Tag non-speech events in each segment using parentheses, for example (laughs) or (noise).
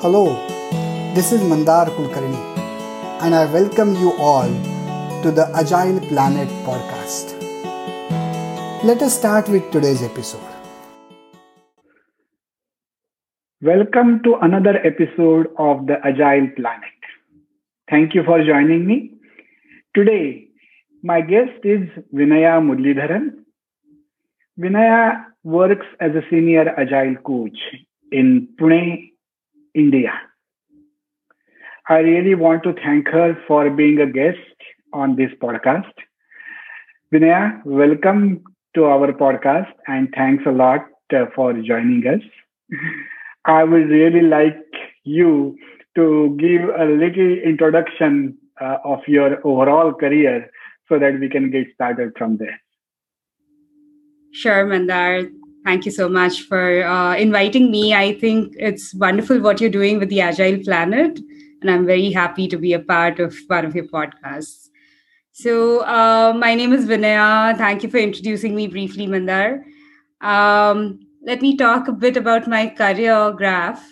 Hello, this is Mandar Kulkarni, and I welcome you all to the Agile Planet podcast. Let us start with today's episode. Welcome to another episode of the Agile Planet. Thank you for joining me. Today, my guest is Vinaya Muralidharan. Vinaya works as a senior Agile coach in Pune, India. I really want to thank her for being a guest on this podcast. Vinaya, welcome to our podcast and thanks a lot uh, for joining us. I would really like you to give a little introduction uh, of your overall career so that we can get started from there. Sure, Mandar. Thank you so much for uh, inviting me. I think it's wonderful what you're doing with the Agile Planet, and I'm very happy to be a part of one of your podcasts. So, uh, my name is Vinaya. Thank you for introducing me briefly, Mandar. Um, let me talk a bit about my career graph.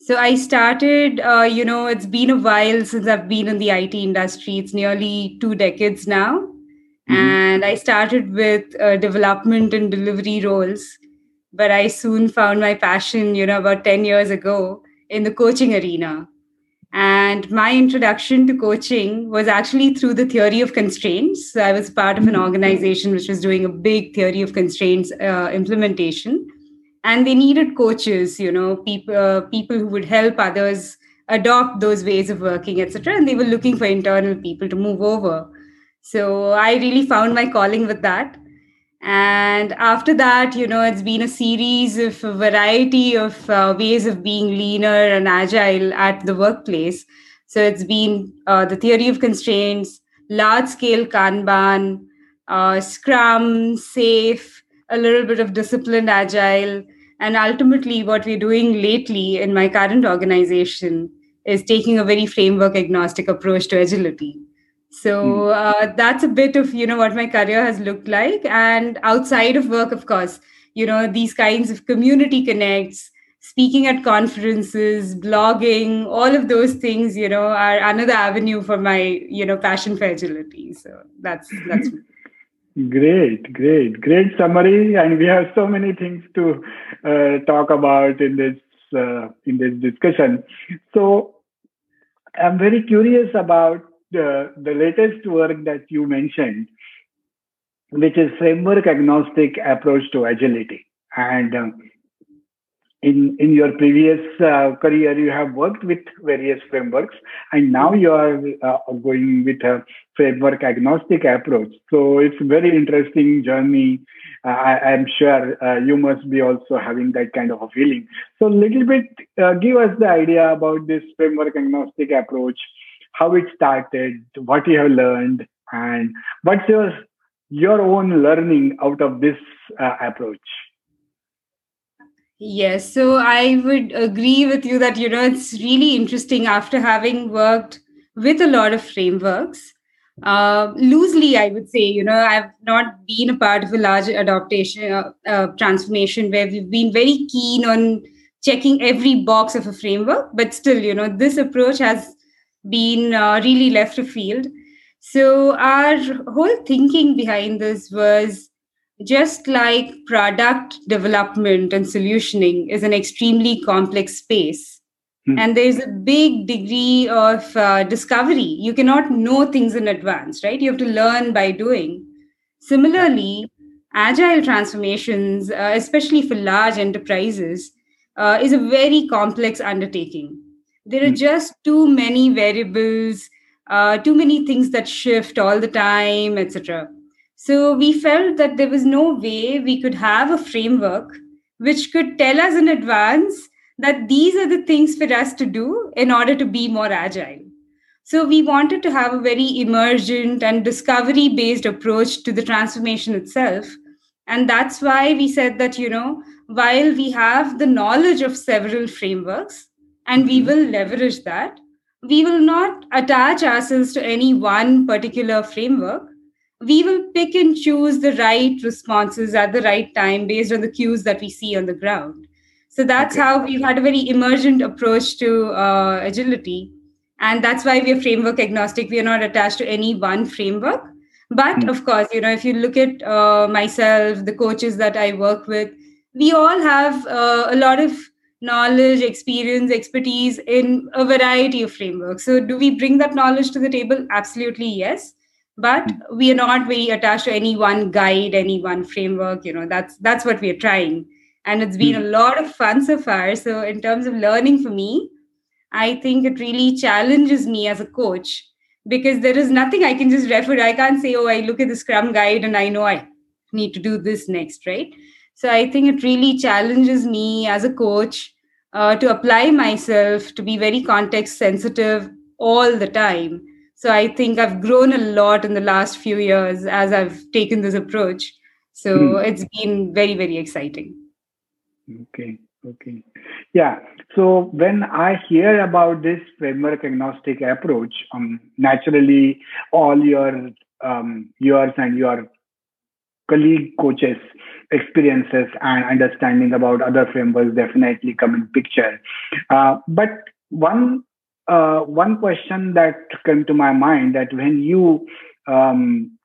So, I started, uh, you know, it's been a while since I've been in the IT industry. It's nearly two decades now. Mm-hmm. And I started with uh, development and delivery roles but I soon found my passion, you know, about 10 years ago in the coaching arena. And my introduction to coaching was actually through the theory of constraints. So I was part of an mm-hmm. organization which was doing a big theory of constraints uh, implementation. And they needed coaches, you know, people, uh, people who would help others adopt those ways of working, etc. And they were looking for internal people to move over. So I really found my calling with that and after that you know it's been a series of a variety of uh, ways of being leaner and agile at the workplace. So it's been uh, the theory of constraints large scale kanban uh, scrum SAFe a little bit of disciplined agile. And ultimately what we're doing lately in my current organization is taking a very framework agnostic approach to agility so hmm. uh, that's a bit of you know what my career has looked like. And outside of work of course you know these kinds of community connects speaking at conferences blogging all of those things you know are another avenue for my you know passion for agility. So that's that's (laughs) great great great summary. And we have so many things to uh, talk about in this uh, in this discussion. So i'm very curious about the, the latest work that you mentioned, which is framework agnostic approach to agility. And um, in in your previous uh, career, you have worked with various frameworks, and now you are uh, going with a framework agnostic approach. So it's a very interesting journey. Uh, I, am sure uh, you must be also having that kind of a feeling. So, a little bit, uh, give us the idea about this framework agnostic approach how it started, what you have learned, and what's your your own learning out of this uh, approach. Yes, so I would agree with you that you know it's really interesting after having worked with a lot of frameworks. Uh, loosely, I would say, you know, I've not been a part of a large adaptation uh, uh, transformation where we've been very keen on checking every box of a framework, but still, you know, this approach has been uh, really left afield. So, our whole thinking behind this was just like product development and solutioning is an extremely complex space. Hmm. And there's a big degree of uh, discovery. You cannot know things in advance, right? You have to learn by doing. Similarly, agile transformations, uh, especially for large enterprises, uh, is a very complex undertaking there are hmm. just too many variables uh, too many things that shift all the time etc so we felt that there was no way we could have a framework which could tell us in advance that these are the things for us to do in order to be more agile. So we wanted to have a very emergent and discovery based approach to the transformation itself. And that's why we said that you know while we have the knowledge of several frameworks and we mm-hmm. will leverage that. We will not attach ourselves to any one particular framework. We will pick and choose the right responses at the right time based on the cues that we see on the ground. So that's okay. how we've had a very emergent approach to uh, agility. And that's why we're framework agnostic. We are not attached to any one framework. But mm. of course, you know, if you look at uh, myself, the coaches that I work with, we all have uh, a lot of knowledge, experience, expertise in a variety of frameworks. So, do we bring that knowledge to the table? Absolutely, yes. But we are not very attached to any one guide, any one framework. You know, that's that's what we are trying, and it's been a hmm. lot of fun so far. So, in terms of learning for me, I think it really challenges me as a coach because there is nothing I can just refer. I can't say, "Oh, I look at the Scrum guide and I know I need to do this next," right? So I think it really challenges me as a coach uh, to apply myself to be very context sensitive all the time. So I think I've grown a lot in the last few years as I've taken this approach. So mm. it's been very, very exciting. Okay. Okay. Yeah. So when I hear about this framework agnostic approach, um, naturally all your um, yours and your colleague coaches experiences and understanding about other frameworks definitely come in picture. Uh, but one uh, one question that came to my mind that when you um,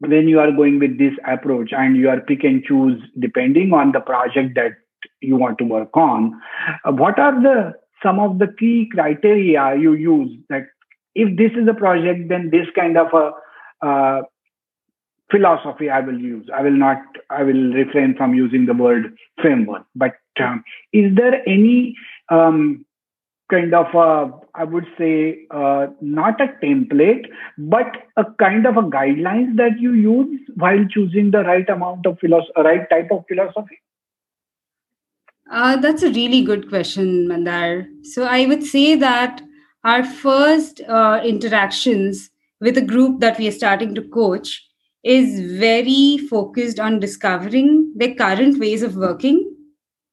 when you are going with this approach and you are pick and choose depending on the project that you want to work on uh, what are the some of the key criteria you use that if this is a project then this kind of a uh, philosophy I will use. I will not, I will refrain from using the word framework. But um, is there any um, kind of a, I would say, uh, not a template, but a kind of a guidelines that you use while choosing the right amount of philosophy, right type of philosophy? Uh, that's a really good question, Mandar. So I would say that our first uh, interactions with a group that we are starting to coach is very focused on discovering their current ways of working,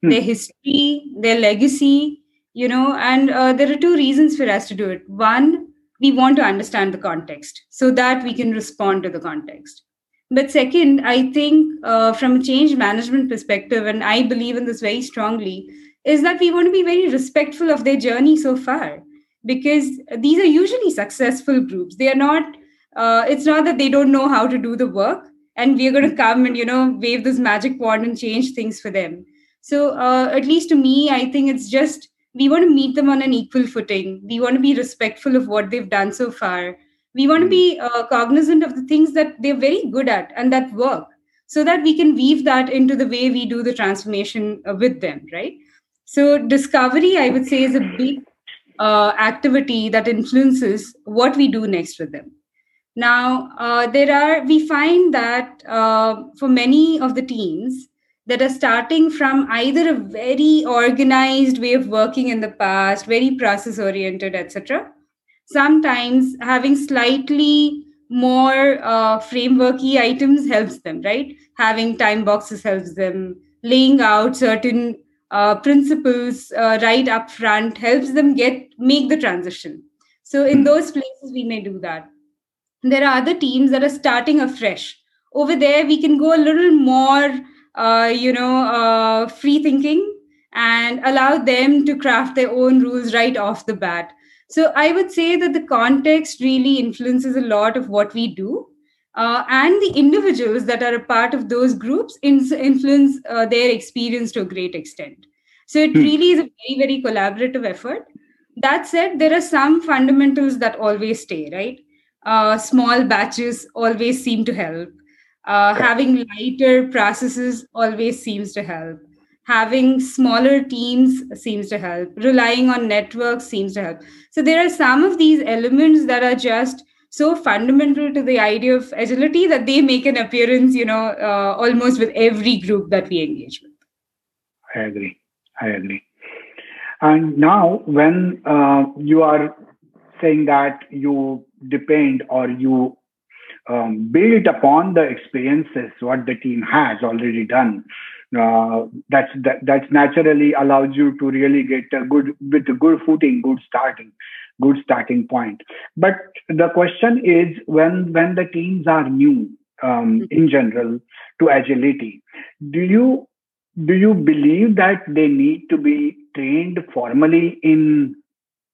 hmm. their history, their legacy, you know, and uh, there are two reasons for us to do it. One, we want to understand the context so that we can respond to the context. But second, I think uh, from a change management perspective, and I believe in this very strongly, is that we want to be very respectful of their journey so far because these are usually successful groups. They are not uh, it's not that they don't know how to do the work and we're going to come and you know wave this magic wand and change things for them. So uh, at least to me i think it's just we want to meet them on an equal footing. We want to be respectful of what they've done so far. We want to be uh, cognizant of the things that they're very good at and that work so that we can weave that into the way we do the transformation uh, with them right? So discovery i would say is a big uh, activity that influences what we do next with them now, uh, there are, we find that uh, for many of the teams that are starting from either a very organized way of working in the past, very process oriented, etc., sometimes having slightly more uh, frameworky items helps them, right? Having time boxes helps them, laying out certain uh, principles uh, right up front helps them get make the transition. So in hmm. those places, we may do that there are other teams that are starting afresh. Over there we can go a little more uh, you know uh, free thinking and allow them to craft their own rules right off the bat. So i would say that the context really influences a lot of what we do. Uh, and the individuals that are a part of those groups in- influence uh, their experience to a great extent. So it hmm. really is a very very collaborative effort. That said there are some fundamentals that always stay right uh, small batches always seem to help. Uh, having lighter processes always seems to help. Having smaller teams seems to help. Relying on networks seems to help. So there are some of these elements that are just so fundamental to the idea of agility that they make an appearance, you know, uh, almost with every group that we engage with. I agree. I agree. And now, when uh, you are saying that you depend or you um, build upon the experiences what the team has already done. Uh, that's that, that's naturally allows you to really get a good with a good footing, good starting, good starting point. But the question is when when the teams are new um, in general to agility, do you do you believe that they need to be trained formally in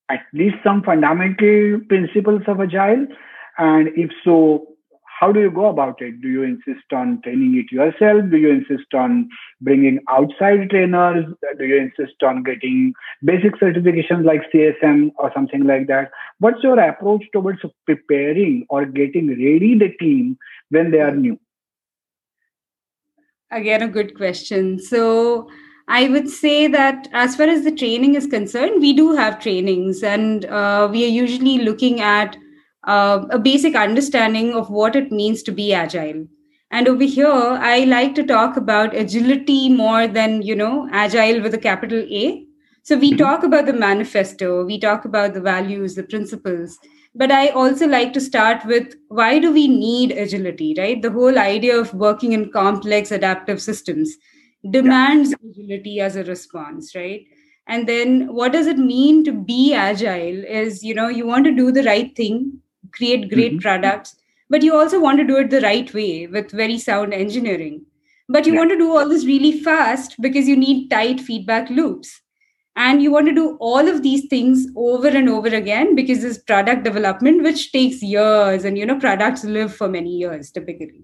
at least some fundamental principles of agile and if so how do you go about it? Do you insist on training it yourself? Do you insist on bringing outside trainers? Do you insist on getting basic certifications like CSM or something like that? What's your approach towards preparing or getting ready the team when they are new? Again, a good question. So, I would say that as far as the training is concerned, we do have trainings, and uh, we are usually looking at uh, a basic understanding of what it means to be agile. And over here i like to talk about agility more than you know agile with a capital a. So we mm-hmm. talk about the manifesto we talk about the values the principles. But i also like to start with why do we need agility right? The whole idea of working in complex adaptive systems demands yeah. agility as a response right and then what does it mean to be agile is you know you want to do the right thing create great mm-hmm. products but you also want to do it the right way with very sound engineering but you yeah. want to do all this really fast because you need tight feedback loops and you want to do all of these things over and over again because this product development which takes years and you know products live for many years typically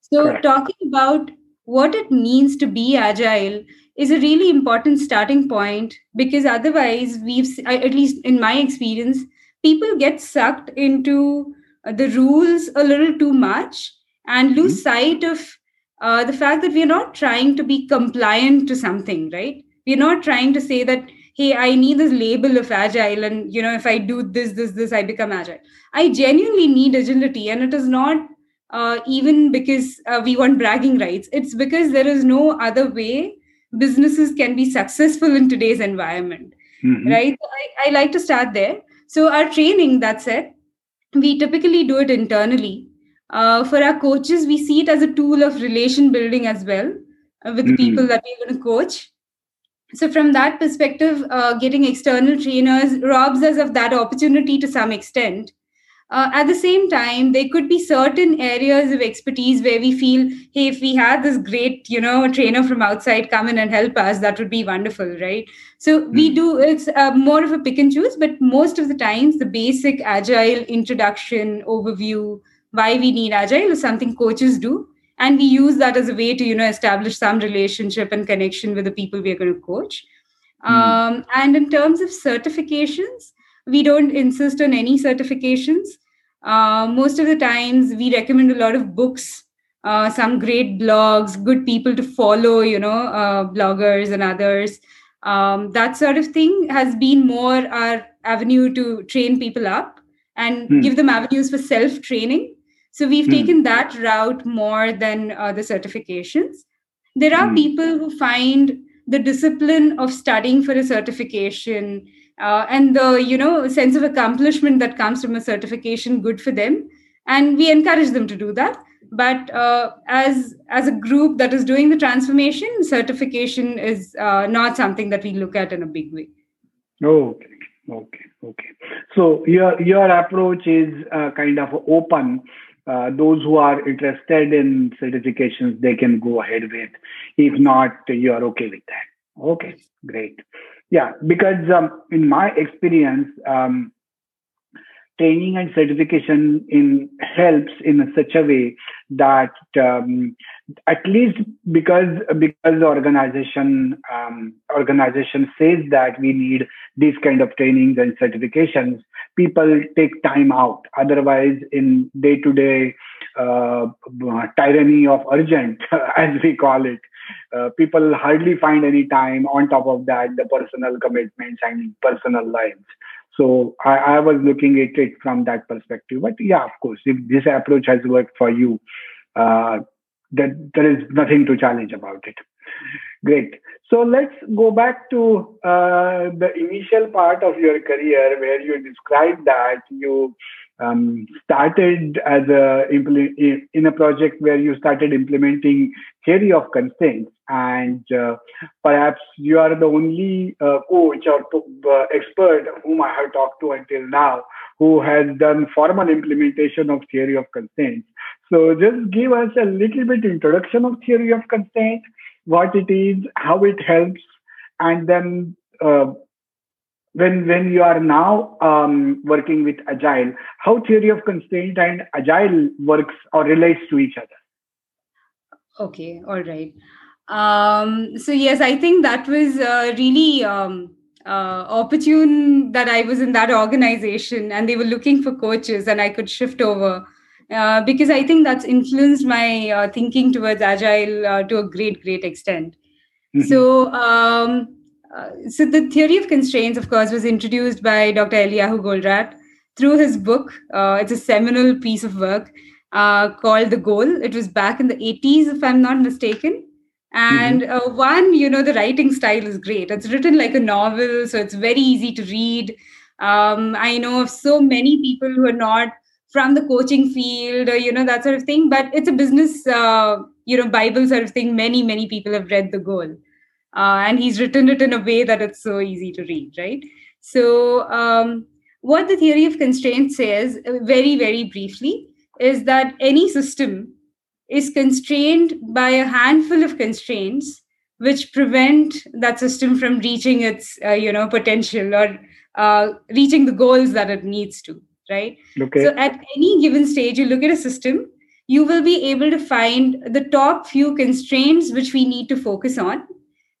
so Correct. talking about what it means to be agile is a really important starting point because otherwise we've at least in my experience people get sucked into uh, the rules a little too much and lose mm-hmm. sight of uh, the fact that we're not trying to be compliant to something right we're not trying to say that hey i need this label of agile and you know if i do this this this i become agile i genuinely need agility and it is not uh, even because uh, we want bragging rights it's because there is no other way businesses can be successful in today's environment mm-hmm. right I, I like to start there so our training, that's it. We typically do it internally. Uh, for our coaches, we see it as a tool of relation building as well uh, with mm-hmm. people that we're going to coach. So from that perspective, uh, getting external trainers robs us of that opportunity to some extent uh, at the same time there could be certain areas of expertise where we feel hey if we had this great you know trainer from outside come in and help us that would be wonderful right so mm. we hmm. do it's uh, more of a pick and choose but most of the times the basic agile introduction overview why we need agile is something coaches do and we use that as a way to you know establish some relationship and connection with the people we're going to coach mm. um, and in terms of certifications we don't insist on any certifications uh, most of the times we recommend a lot of books uh, some great blogs good people to follow you know uh, bloggers and others um, that sort of thing has been more our avenue to train people up and hmm. give them avenues for self training so we've hmm. taken that route more than uh, the certifications there are hmm. people who find the discipline of studying for a certification uh, and the you know sense of accomplishment that comes from a certification good for them. And we encourage them to do that. But uh, as as a group that is doing the transformation certification is uh, not something that we look at in a big way. Okay. Okay. Okay. So your your approach is uh, kind of open. Uh, those who are interested in certifications they can go ahead with. If not you are okay with that. Okay. Great yeah, because um, in my experience, um, training and certification in helps in such a way that um, at least because because the organization um, organization says that we need these kind of trainings and certifications, people take time out. Otherwise, in day to day tyranny of urgent, (laughs) as we call it, uh, people hardly find any time on top of that the personal commitments and personal lives. So I, I, was looking at it from that perspective. But yeah of course if this approach has worked for you uh, that there is nothing to challenge about it. Great. So let's go back to uh, the initial part of your career where you described that you um, started as a in a project where you started implementing theory of constraints and uh, perhaps you are the only uh, coach or uh, expert whom i have talked to until now who has done formal implementation of theory of constraints so just give us a little bit introduction of theory of constraints what it is, how it helps, and then uh, when when you are now um, working with agile, how theory of constraint and agile works or relates to each other. Okay, all right. Um, so yes, I think that was uh, really um, uh, opportune that I was in that organization and they were looking for coaches and I could shift over uh, because I think that's influenced my uh, thinking towards agile uh, to a great, great extent. Mm-hmm. So, um, uh, so the theory of constraints, of course, was introduced by Dr. Eliyahu Goldratt through his book. Uh, it's a seminal piece of work called The Goal. It was back in the 80s, if I'm not mistaken and mm-hmm. uh, one you know the writing style is great it's written like a novel so it's very easy to read um, i know of so many people who are not from the coaching field or you know that sort of thing but it's a business uh, you know bible sort of thing many many people have read the goal uh, and he's written it in a way that it's so easy to read right so um, what the theory of constraints says uh, very very briefly is that any system is constrained by a handful of constraints which prevent that system from reaching its uh, you know potential or uh, reaching the goals that it needs to right okay. so at any given stage you look at a system you will be able to find the top few constraints which we need to focus on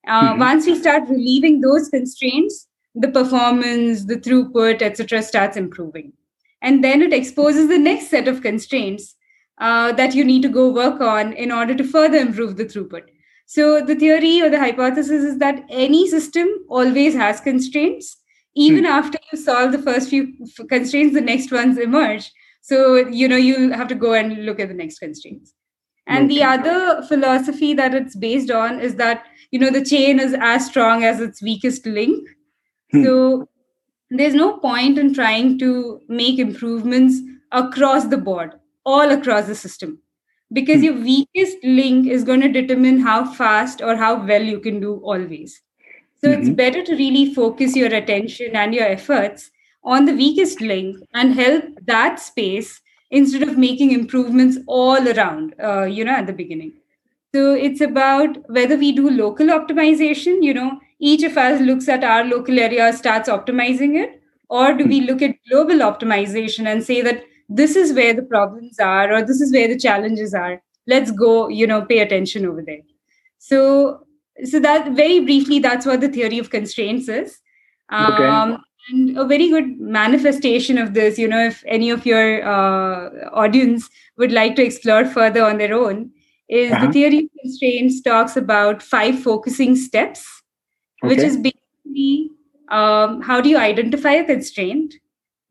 uh, mm-hmm. once we start relieving those constraints the performance the throughput etc starts improving and then it exposes the next set of constraints uh, that you need to go work on in order to further improve the throughput. So, the theory or the hypothesis is that any system always has constraints. Even hmm. after you solve the first few constraints, the next ones emerge. So, you know, you have to go and look at the next constraints. And okay. the other philosophy that it's based on is that, you know, the chain is as strong as its weakest link. Hmm. So, there's no point in trying to make improvements across the board all across the system because hmm. your weakest link is going to determine how fast or how well you can do always. So mm-hmm. it's better to really focus your attention and your efforts on the weakest link and help that space instead of making improvements all around, uh, you know, at the beginning. So it's about whether we do local optimization, you know, each of us looks at our local area, starts optimizing it, or do we hmm. look at global optimization and say that this is where the problems are or this is where the challenges are let's go you know pay attention over there so so that very briefly that's what the theory of constraints is um, okay. and a very good manifestation of this you know if any of your uh, audience would like to explore further on their own is uh-huh. the theory of constraints talks about five focusing steps okay. which is basically um, how do you identify a constraint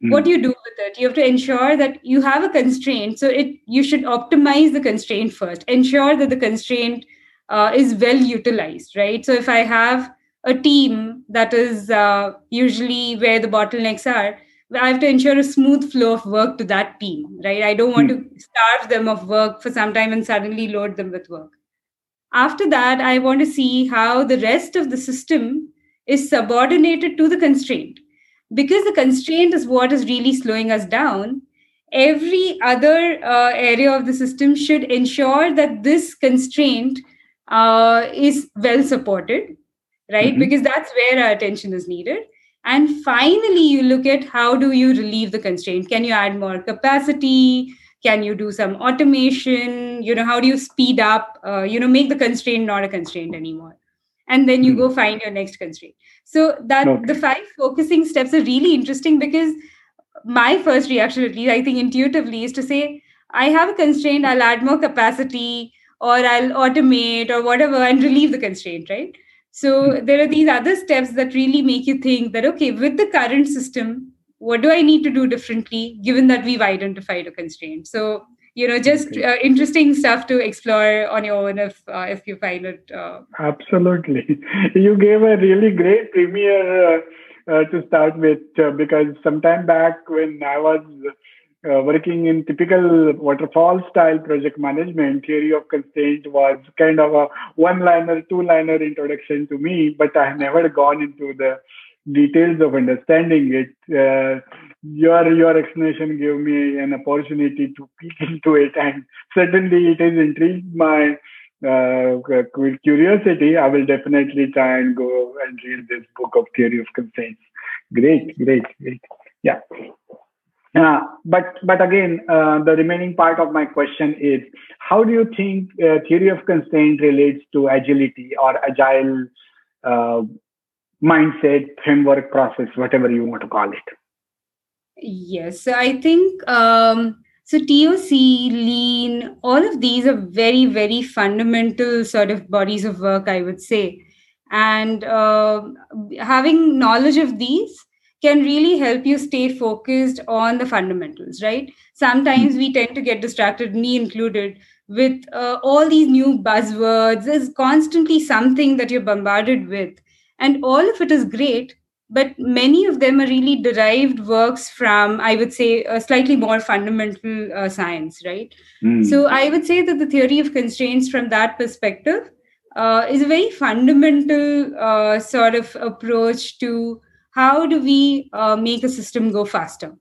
mm. what do you do with it you have to ensure that you have a constraint so it you should optimize the constraint first ensure that the constraint uh, is well utilized right so if i have a team that is uh, usually where the bottlenecks are i have to ensure a smooth flow of work to that team right? I don't want mm. to starve them of work for some time and suddenly load them with work. After that i want to see how the rest of the system is subordinated to the constraint. Because the constraint is what is really slowing us down every other uh, area of the system should ensure that this constraint uh, is well supported right? Mm-hmm. because that's where our attention is needed and finally you look at how do you relieve the constraint can you add more capacity can you do some automation you know how do you speed up uh, you know make the constraint not a constraint anymore and then you mm-hmm. go find your next constraint so that okay. the five focusing steps are really interesting because my first reaction, at least I think intuitively, is to say, I have a constraint, I'll add more capacity or I'll automate or whatever and relieve the constraint, right? So there are these other steps that really make you think that, okay, with the current system, what do I need to do differently given that we've identified a constraint? So you know just uh, interesting stuff to explore on your own if uh, if you find it uh... absolutely (laughs) you gave a really great premiere uh, uh, to start with uh, because sometime back when i was working in typical waterfall style project management theory of constraint was kind of a one liner two liner introduction to me but i have never gone into the details of understanding it your your explanation gave me an opportunity to peek (laughs) into it and certainly it has intrigued my uh, curiosity, I will definitely try and go and read this book of theory of constraints. Great, great, great. Yeah. Uh, but but again, uh, the remaining part of my question is: How do you think uh, theory of constraint relates to agility or agile uh, mindset, framework, process, whatever you want to call it? Yes, I think um, so. TOC, Lean, all of these are very very fundamental sort of bodies of work, I would say, and uh, having knowledge of these can really help you stay focused on the fundamentals, right? Sometimes we tend to get distracted, me included, with uh, all these new buzzwords. There's constantly something that you're bombarded with. And all of it is great, but many of them are really derived works from, I would say, a slightly more fundamental uh, science, right? Mm. So I would say that the theory of constraints from that perspective uh, is a very fundamental uh, sort of approach to how do we uh, make a system go faster?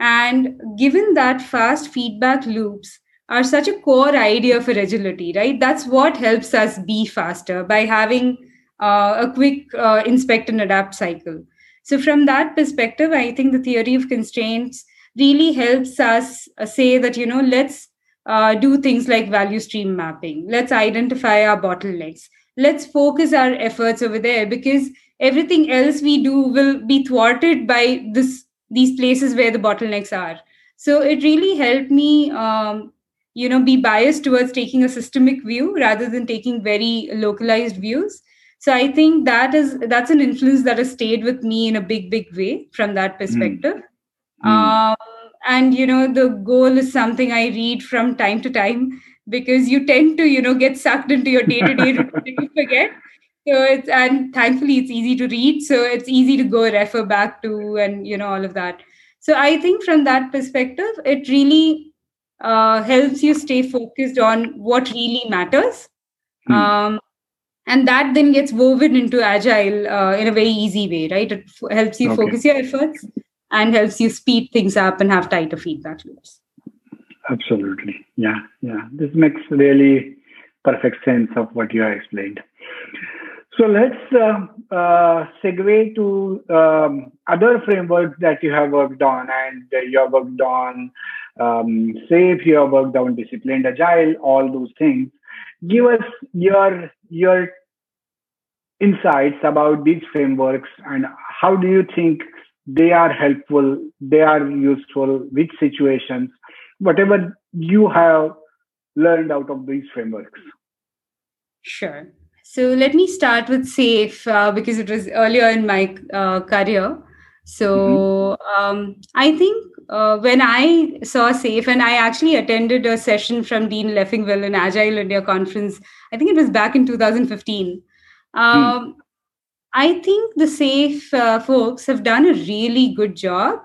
And given that fast feedback loops are such a core idea for agility, right? That's what helps us be faster by having uh, a quick uh, inspect and adapt cycle. So, from that perspective, I think the theory of constraints really helps us uh, say that, you know, let's uh, do things like value stream mapping, let's identify our bottlenecks, let's focus our efforts over there because everything else we do will be thwarted by this these places where the bottlenecks are so it really helped me um, you know be biased towards taking a systemic view rather than taking very localized views so i think that is that's an influence that has stayed with me in a big big way from that hmm. perspective mm. um, and you know the goal is something i read from time to time because you tend to you know get sucked into your day to day routine forget so it's and thankfully it's easy to read. So it's easy to go refer back to and you know all of that. So i think from that perspective it really uh, helps you stay focused on what really matters. Hmm. um, and that then gets woven into agile uh, in a very easy way right? It f- helps you okay. focus your efforts and helps you speed things up and have tighter feedback loops. Absolutely. Yeah yeah. This makes really perfect sense of what you have explained so let's uh, uh, segue to um, other frameworks that you have worked on, and you have worked on um, SAFe, you have worked on disciplined agile, all those things. Give us your your insights about these frameworks and how do you think they are helpful, they are useful, which situations, whatever you have learned out of these frameworks. Sure. So let me start with SAFe uh, because it was earlier in my uh, career. So mm-hmm. um, I think uh, when I saw SAFe, and I actually attended a session from Dean Leffingwell in Agile India conference, I think it was back in 2015. Um, mm. I think the SAFe uh, folks have done a really good job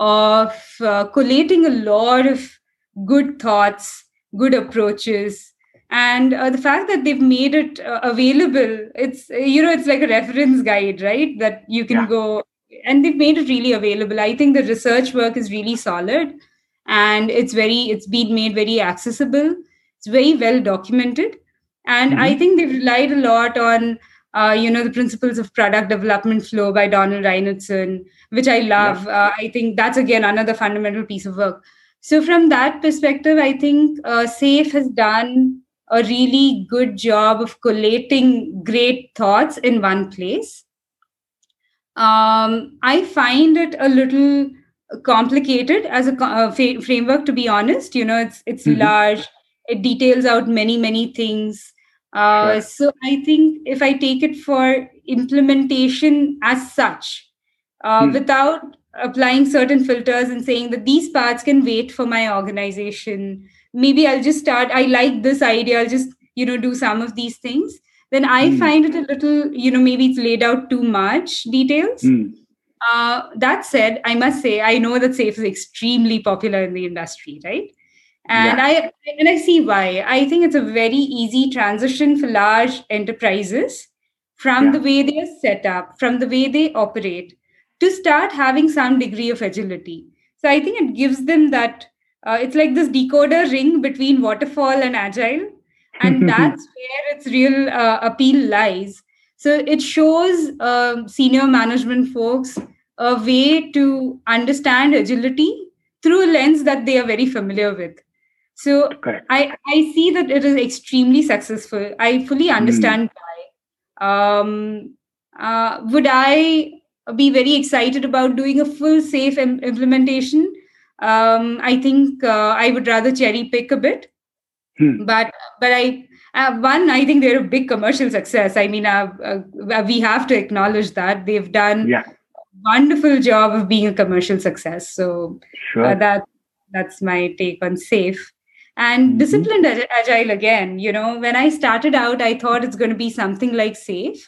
of uh, collating a lot of good thoughts, good approaches, and uh, the fact that they've made it uh, available it's you know it's like a reference guide right that you can yeah. go and they've made it really available i think the research work is really solid and it's very it's been made very accessible it's very well documented and mm-hmm. i think they've relied a lot on uh, you know the principles of product development flow by donald reinertsen which i love yeah. uh, i think that's again another fundamental piece of work so from that perspective i think uh, SAFe has done a really good job of collating great thoughts in one place. Um, I find it a little complicated as a uh, fa- framework, to be honest. You know, it's it's mm-hmm. large. It details out many many things. Uh, sure. So I think if I take it for implementation as such, uh, mm. without applying certain filters and saying that these parts can wait for my organization maybe I'll just start. I like this idea. I'll just, you know, do some of these things. Then I mm. find it a little, you know, maybe it's laid out too much details. Mm. Uh, that said, I must say, I know that SAFe is extremely popular in the industry, right? And yeah. I and I see why. I think it's a very easy transition for large enterprises from yeah. the way they are set up, from the way they operate, to start having some degree of agility. So I think it gives them that uh, it's like this decoder ring between waterfall and agile and (laughs) that's where its real uh, appeal lies. So it shows uh, senior management folks a way to understand agility through a lens that they are very familiar with. So I, I see that it is extremely successful. I fully hmm. understand mm. why. Um, uh, would i be very excited about doing a full SAFe Im- implementation um, i think uh, i would rather cherry pick a bit. Hmm. but but i uh, one i think they're a big commercial success. I mean uh, uh we have to acknowledge that. They've done yeah. wonderful job of being a commercial success. So sure. Uh, that that's my take on SAFe. And mm-hmm. disciplined agile again. You know when i started out i thought it's going to be something like SAFe.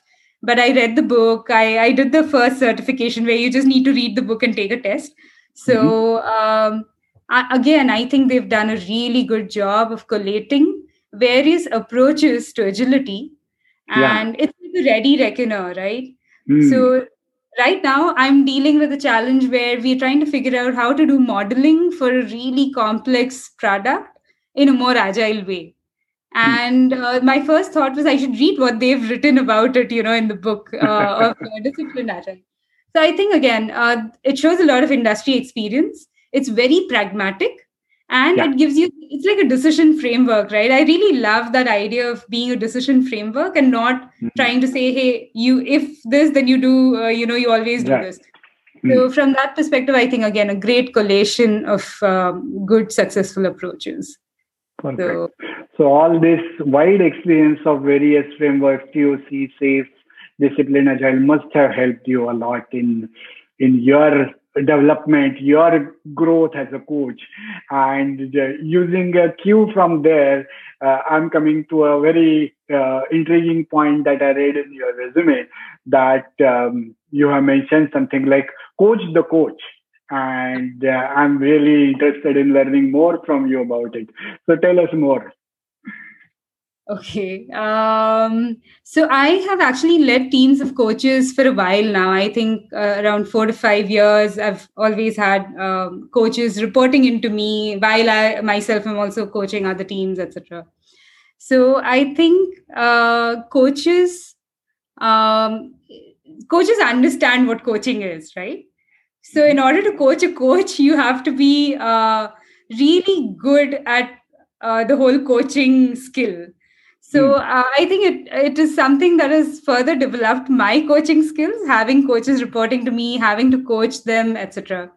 But i read the book. I i did the first certification where you just need to read the book and take a test so mm-hmm. um, I, again i think they've done a really good job of collating various approaches to agility and yeah. it's a ready reckoner right mm. so right now i'm dealing with a challenge where we're trying to figure out how to do modeling for a really complex product in a more agile way and uh, my first thought was i should read what they've written about it you know in the book uh, (laughs) of uh, discipline agile so i think again uh, it shows a lot of industry experience it's very pragmatic and yeah. it gives you it's like a decision framework right i really love that idea of being a decision framework and not mm-hmm. trying to say hey you if this then you do uh, you know you always do yeah. this mm-hmm. so from that perspective i think again a great collation of um, good successful approaches Perfect. So, so all this wide experience of various frameworks, TOC, SAFe, discipline, agile must have helped you a lot in in your development, your growth as a coach. And uh, using a cue from there, uh, I'm coming to a very uh, intriguing point that I read in your resume that um, you have mentioned something like coach the coach and uh, I'm really interested in learning more from you about it. So tell us more. Okay. Um, so I have actually led teams of coaches for a while now. I think uh, around four to five years. I've always had um, coaches reporting into me while I myself am also coaching other teams, etc. So I think uh, coaches um, coaches understand what coaching is, right? So, in order to coach a coach, you have to be uh, really good at uh, the whole coaching skill. So, hmm. uh, I think it it is something that has further developed my coaching skills, having coaches reporting to me, having to coach them, etc.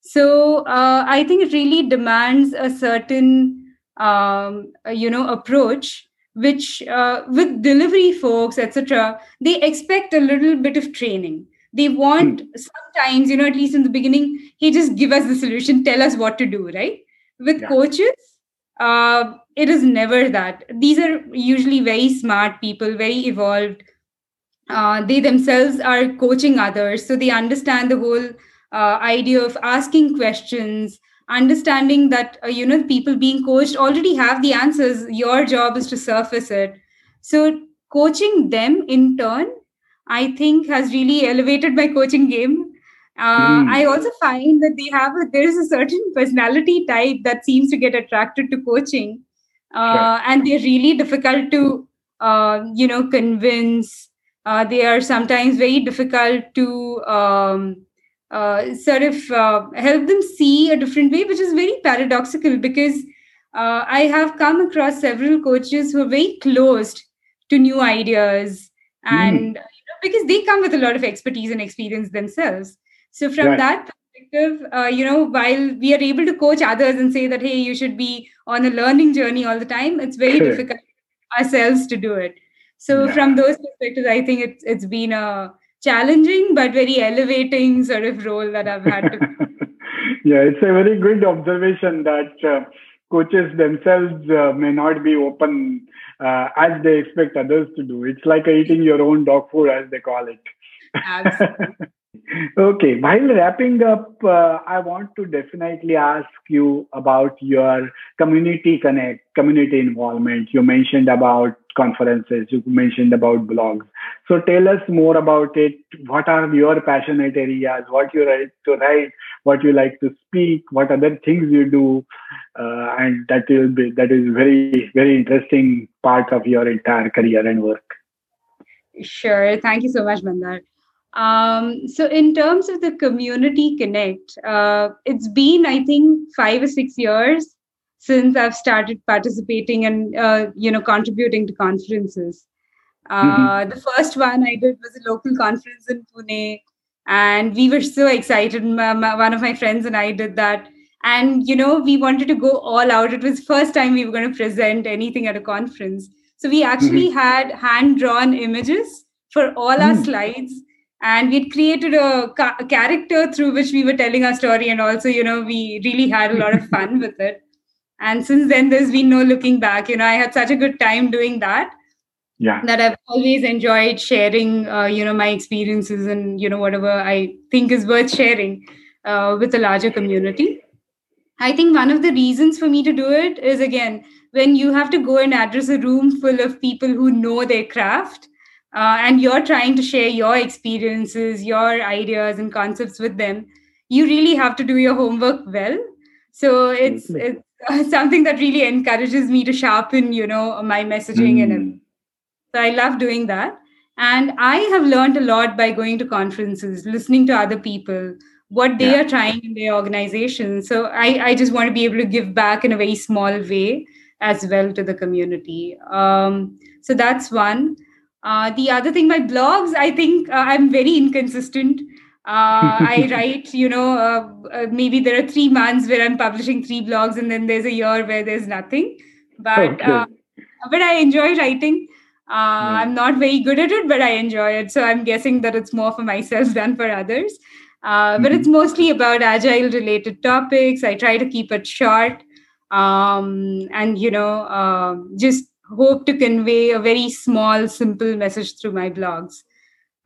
So, uh, I think it really demands a certain um, you know approach which uh, with delivery folks etc they expect a little bit of training they want hmm. sometimes you know at least in the beginning he just give us the solution tell us what to do right with yeah. coaches uh, it is never that. These are usually very smart people very evolved. Uh, they themselves are coaching others so they understand the whole uh, idea of asking questions understanding that uh, you know people being coached already have the answers. Your job is to surface it. So coaching them in turn I think has really elevated my coaching game. Uh, mm. I also find that they have a, there is a certain personality type that seems to get attracted to coaching, uh, and they're really difficult to uh, you know convince. Uh, they are sometimes very difficult to um, uh, sort of uh, help them see a different way, which is very paradoxical because I have come across several coaches who are very closed to new ideas and mm because they come with a lot of expertise and experience themselves. So from right. that perspective, uh, you know, while we are able to coach others and say that, hey, you should be on a learning journey all the time, it's very sure. difficult ourselves to do it. So yeah. from those perspectives, I think it's it's been a challenging but very elevating sort of role that I've had to. (laughs) yeah, it's a very good observation that uh, coaches themselves uh, may not be open uh, as they expect others to do. It's like eating your own dog food, as they call it. Okay, while wrapping up, uh, I want to definitely ask you about your community connect, community involvement. You mentioned about conferences. You mentioned about blogs. So tell us more about it. What are your passionate areas? What you like to write? What you like to speak? What other things you do? Uh, and that will be that is very very interesting part of your entire career and work. Sure. Thank you so much, Mandar. Um, so, in terms of the community connect, uh, it's been, I think, five or six years since I've started participating and uh, you know contributing to conferences. Uh, mm-hmm. The first one I did was a local conference in Pune, and we were so excited. My, my, one of my friends and I did that, and you know we wanted to go all out. It was first time we were going to present anything at a conference, so we actually mm-hmm. had hand drawn images for all mm-hmm. our mm. slides and we'd created a, ca- a, character through which we were telling our story and also you know we really had a lot of fun (laughs) with it. And since then there's been no looking back. You know i had such a good time doing that yeah. that i've always enjoyed sharing uh, you know my experiences and you know whatever i think is worth sharing uh, with a larger community. I think one of the reasons for me to do it is again when you have to go and address a room full of people who know their craft uh, and you're trying to share your experiences, your ideas and concepts with them, you really have to do your homework well. So it's it's (laughs) something that really encourages me to sharpen, you know, my messaging mm. and so I love doing that. And I have learned a lot by going to conferences, listening to other people, what they yeah. are trying in their organization. So I, I just want to be able to give back in a very small way as well to the community. Um, so that's one. Uh, the other thing, my blogs, I think uh, I'm very inconsistent. Uh, I (laughs) write, you know, uh, uh, maybe there are three months where I'm publishing three blogs, and then there's a year where there's nothing. But okay. but I enjoy writing. Mm. I'm not very good at it, but I enjoy it. So I'm guessing that it's more for myself (laughs) than for others. Mm-hmm. But it's mm-hmm. mostly about agile related topics. I try to keep it short, um, and you know, just hope to convey a very small, simple message through my blogs.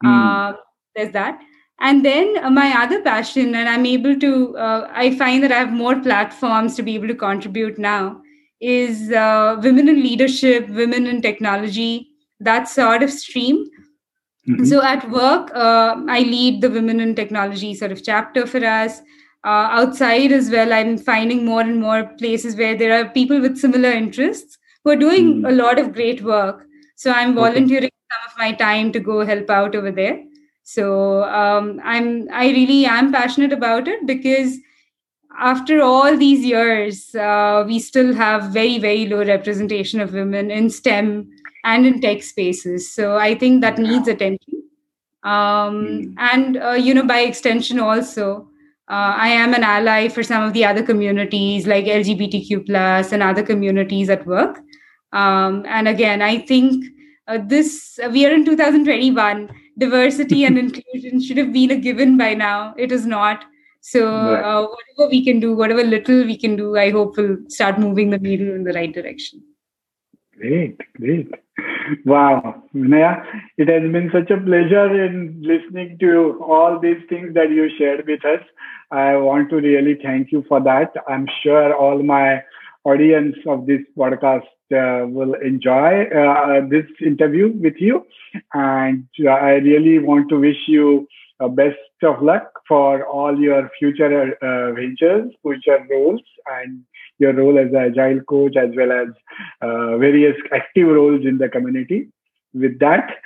Mm. Uh, there's that. And then uh, my other passion, and I'm able to, uh, I find that I have more platforms to be able to contribute now, is uh, women in leadership, women in technology, that sort of stream. Mm-hmm. So at work, uh, I lead the Women in Technology sort of chapter for us. Uh, outside as well, I'm finding more and more places where there are people with similar interests who are doing mm. a lot of great work. So I'm volunteering okay. some of my time to go help out over there. So um, I'm I really am passionate about it because after all these years, uh, we still have very very low representation of women in STEM and in tech spaces. So I think that needs attention. Um, mm. And uh, you know, by extension, also. Uh, I am an ally for some of the other communities like LGBTQ plus and other communities at work. Um, and again, I think uh, this uh, we are in 2021. Diversity and (laughs) inclusion should have been a given by now. It is not. So uh, whatever we can do, whatever little we can do, I hope will start moving the needle in the right direction. Great, great. Wow, Vinaya, it has been such a pleasure in listening to all these things that you shared with us. I want to really thank you for that. I'm sure all my audience of this podcast uh, will enjoy uh, this interview with you. And uh, I really want to wish you uh, best of luck for all your future uh, ventures, future roles, and your role as an agile coach, as well as uh, various active roles in the community. With that,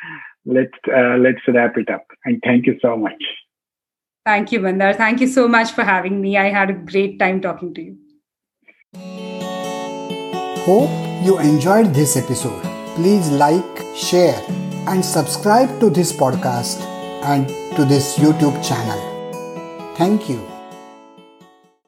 let's let's wrap it up. And thank you so much. Thank you, Mandar. Thank you so much for having me. I had a great time talking to you. Hope you enjoyed this episode. Please like, share, and subscribe to this podcast and to this YouTube channel. Thank you.